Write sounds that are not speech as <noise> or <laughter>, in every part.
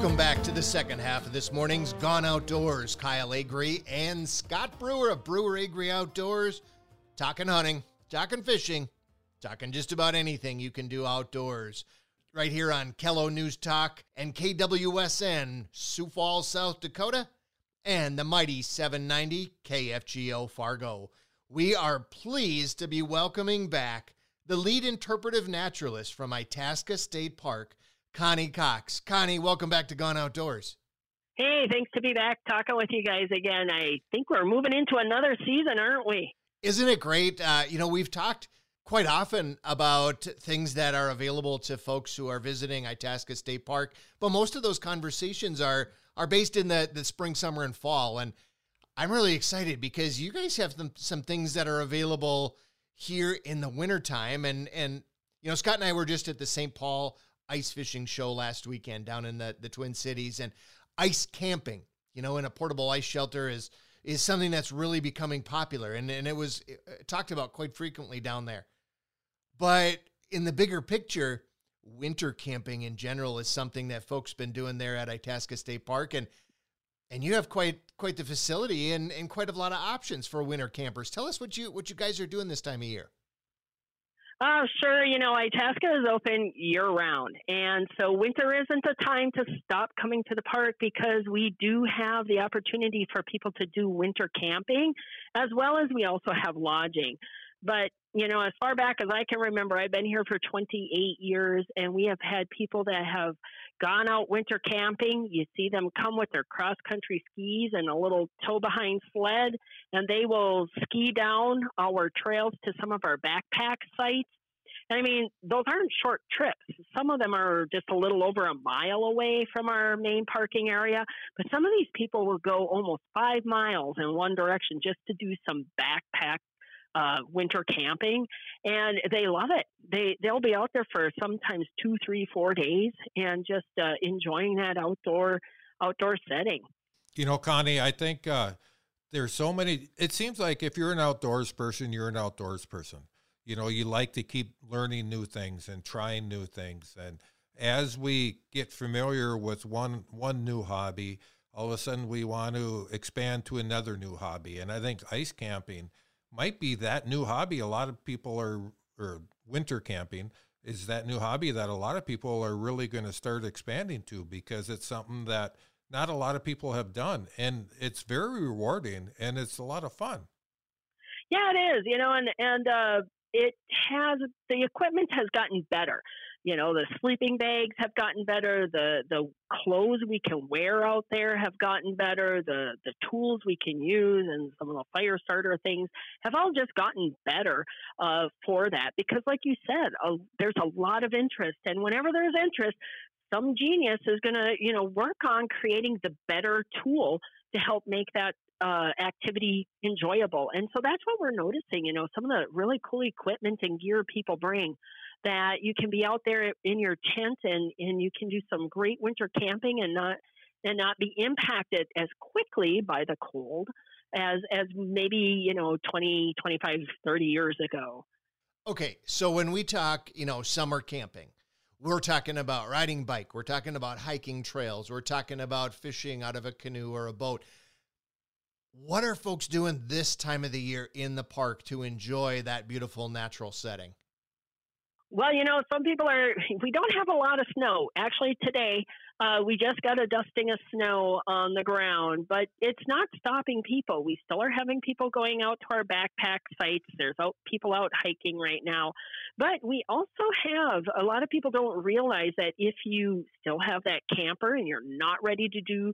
Welcome back to the second half of this morning's Gone Outdoors. Kyle Agri and Scott Brewer of Brewer Agri Outdoors talking hunting, talking fishing, talking just about anything you can do outdoors. Right here on KELO News Talk and KWSN, Sioux Falls, South Dakota, and the mighty 790 KFGO Fargo. We are pleased to be welcoming back the lead interpretive naturalist from Itasca State Park, Connie Cox. Connie, welcome back to Gone Outdoors. Hey, thanks to be back talking with you guys again. I think we're moving into another season, aren't we? Isn't it great? Uh, you know, we've talked quite often about things that are available to folks who are visiting Itasca State Park, but most of those conversations are are based in the the spring, summer, and fall. And I'm really excited because you guys have some, some things that are available here in the wintertime. And and you know, Scott and I were just at the St. Paul ice fishing show last weekend down in the, the Twin Cities and ice camping, you know, in a portable ice shelter is is something that's really becoming popular and, and it was uh, talked about quite frequently down there. But in the bigger picture, winter camping in general is something that folks been doing there at Itasca State Park and and you have quite quite the facility and, and quite a lot of options for winter campers. Tell us what you what you guys are doing this time of year. Oh, sure. You know, Itasca is open year round. And so winter isn't a time to stop coming to the park because we do have the opportunity for people to do winter camping as well as we also have lodging. But, you know, as far back as I can remember, I've been here for 28 years and we have had people that have gone out winter camping. You see them come with their cross country skis and a little tow behind sled, and they will ski down our trails to some of our backpack sites. And I mean, those aren't short trips. Some of them are just a little over a mile away from our main parking area, but some of these people will go almost five miles in one direction just to do some backpack uh, winter camping, and they love it. They they'll be out there for sometimes two, three, four days, and just uh, enjoying that outdoor outdoor setting. You know, Connie, I think uh, there's so many. It seems like if you're an outdoors person, you're an outdoors person. You know, you like to keep learning new things and trying new things, and as we get familiar with one one new hobby, all of a sudden we want to expand to another new hobby. And I think ice camping might be that new hobby. A lot of people are, or winter camping is that new hobby that a lot of people are really going to start expanding to because it's something that not a lot of people have done. And it's very rewarding and it's a lot of fun. Yeah, it is, you know, and, and, uh, it has the equipment has gotten better you know the sleeping bags have gotten better the the clothes we can wear out there have gotten better the the tools we can use and some of the fire starter things have all just gotten better uh, for that because like you said there's a lot of interest and whenever there's interest some genius is going to you know work on creating the better tool to help make that uh, activity enjoyable. And so that's what we're noticing. You know, some of the really cool equipment and gear people bring that you can be out there in your tent and, and you can do some great winter camping and not and not be impacted as quickly by the cold as as maybe you know 20 25 30 years ago. Okay so when we talk you know summer camping we're talking about riding bike we're talking about hiking trails we're talking about fishing out of a canoe or a boat. What are folks doing this time of the year in the park to enjoy that beautiful natural setting well, you know, some people are, <laughs> we don't have a lot of snow. Actually, today, uh, we just got a dusting of snow on the ground, but it's not stopping people. We still are having people going out to our backpack sites. There's out, people out hiking right now. But we also have, a lot of people don't realize that if you still have that camper and you're not ready to do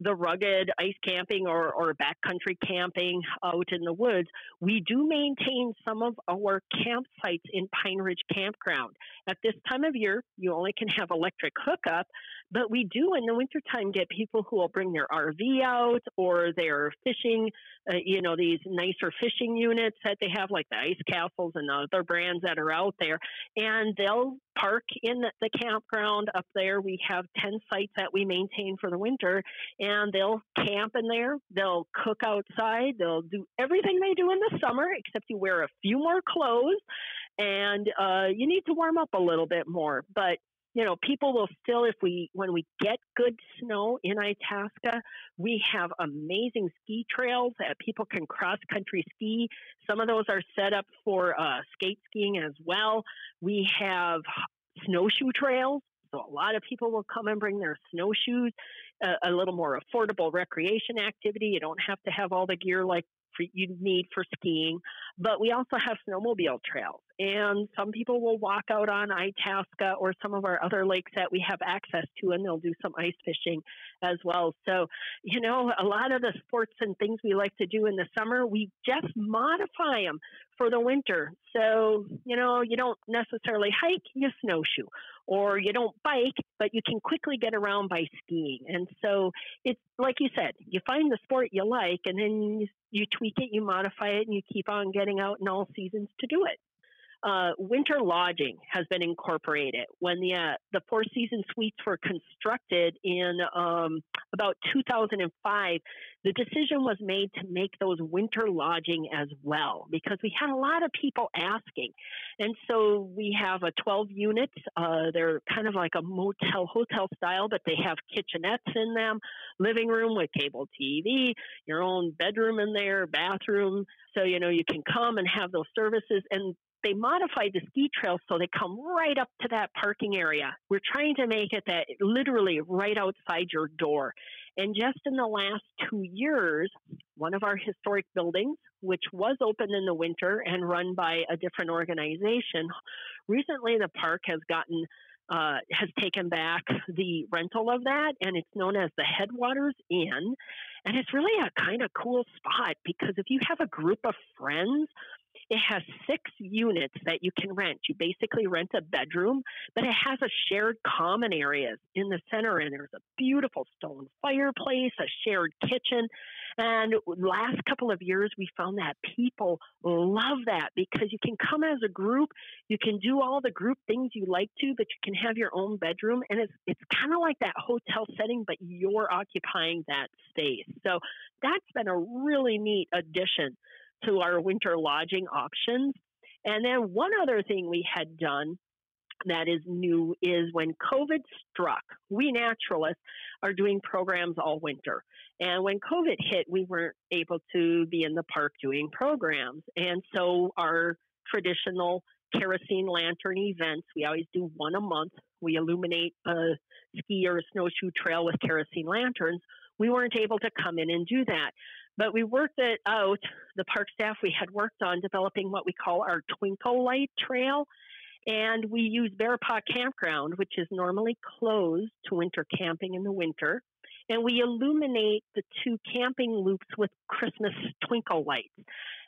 the rugged ice camping or, or backcountry camping out in the woods, we do maintain some of our campsites in Pine Ridge Campground. At this time of year, you only can have electric hookup, but we do in the wintertime get people who will bring their RV out or they're fishing, uh, you know, these nicer fishing units that they have, like the Ice Castles and other brands that are out there. And they'll park in the campground up there. We have 10 sites that we maintain for the winter, and they'll camp in there. They'll cook outside. They'll do everything they do in the summer, except you wear a few more clothes and uh, you need to warm up a little bit more. But you know, people will still, if we, when we get good snow in Itasca, we have amazing ski trails that people can cross country ski. Some of those are set up for uh, skate skiing as well. We have snowshoe trails. So a lot of people will come and bring their snowshoes, a, a little more affordable recreation activity. You don't have to have all the gear like for, you need for skiing. But we also have snowmobile trails. And some people will walk out on Itasca or some of our other lakes that we have access to, and they'll do some ice fishing as well. So, you know, a lot of the sports and things we like to do in the summer, we just modify them for the winter. So, you know, you don't necessarily hike, you snowshoe, or you don't bike, but you can quickly get around by skiing. And so it's like you said, you find the sport you like, and then you, you tweak it, you modify it, and you keep on getting out in all seasons to do it uh, winter lodging has been incorporated. When the uh, the Four Season Suites were constructed in um, about 2005, the decision was made to make those winter lodging as well because we had a lot of people asking, and so we have a 12 units. Uh, they're kind of like a motel hotel style, but they have kitchenettes in them, living room with cable TV, your own bedroom in there, bathroom. So you know you can come and have those services, and they modified the ski trails so they come right up to that parking area. We're trying to make it that literally right outside your door. And just in the last two years, one of our historic buildings, which was open in the winter and run by a different organization, recently the park has gotten uh, has taken back the rental of that, and it's known as the Headwaters Inn. And it's really a kind of cool spot because if you have a group of friends it has six units that you can rent. You basically rent a bedroom, but it has a shared common areas in the center, and there's a beautiful stone fireplace, a shared kitchen. And last couple of years, we found that people love that because you can come as a group, you can do all the group things you like to, but you can have your own bedroom, and it's it's kind of like that hotel setting, but you're occupying that space. So that's been a really neat addition to our winter lodging options. And then one other thing we had done that is new is when COVID struck, we naturalists are doing programs all winter. And when COVID hit, we weren't able to be in the park doing programs. And so our traditional kerosene lantern events, we always do one a month. We illuminate a ski or a snowshoe trail with kerosene lanterns. We weren't able to come in and do that. But we worked it out. The park staff we had worked on developing what we call our Twinkle Light Trail. And we use Bear Paw Campground, which is normally closed to winter camping in the winter. And we illuminate the two camping loops with Christmas twinkle lights.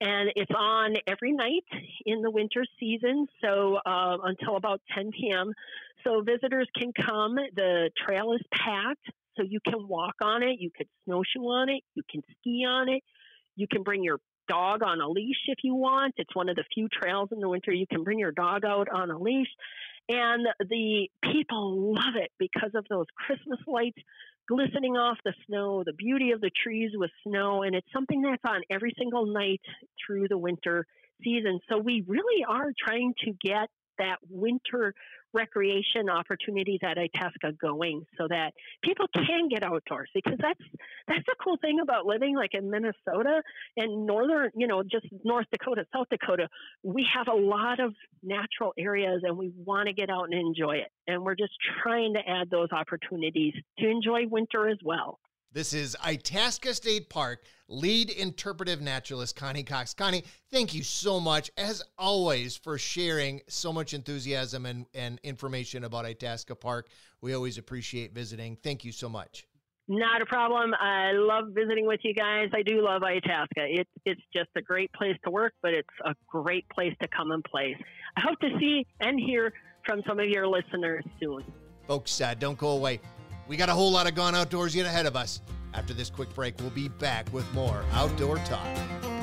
And it's on every night in the winter season, so uh, until about 10 p.m. So visitors can come. The trail is packed. So you can walk on it, you could snowshoe on it, you can ski on it, you can bring your dog on a leash if you want. It's one of the few trails in the winter you can bring your dog out on a leash. And the people love it because of those Christmas lights glistening off the snow, the beauty of the trees with snow, and it's something that's on every single night through the winter season. So we really are trying to get that winter recreation opportunities at Itasca going so that people can get outdoors because that's that's a cool thing about living like in Minnesota and northern, you know, just North Dakota, South Dakota. We have a lot of natural areas and we want to get out and enjoy it. And we're just trying to add those opportunities to enjoy winter as well. This is Itasca State Park lead interpretive naturalist Connie Cox. Connie, thank you so much, as always, for sharing so much enthusiasm and, and information about Itasca Park. We always appreciate visiting. Thank you so much. Not a problem. I love visiting with you guys. I do love Itasca. It, it's just a great place to work, but it's a great place to come and play. I hope to see and hear from some of your listeners soon. Folks, uh, don't go away. We got a whole lot of gone outdoors yet ahead of us. After this quick break, we'll be back with more outdoor talk.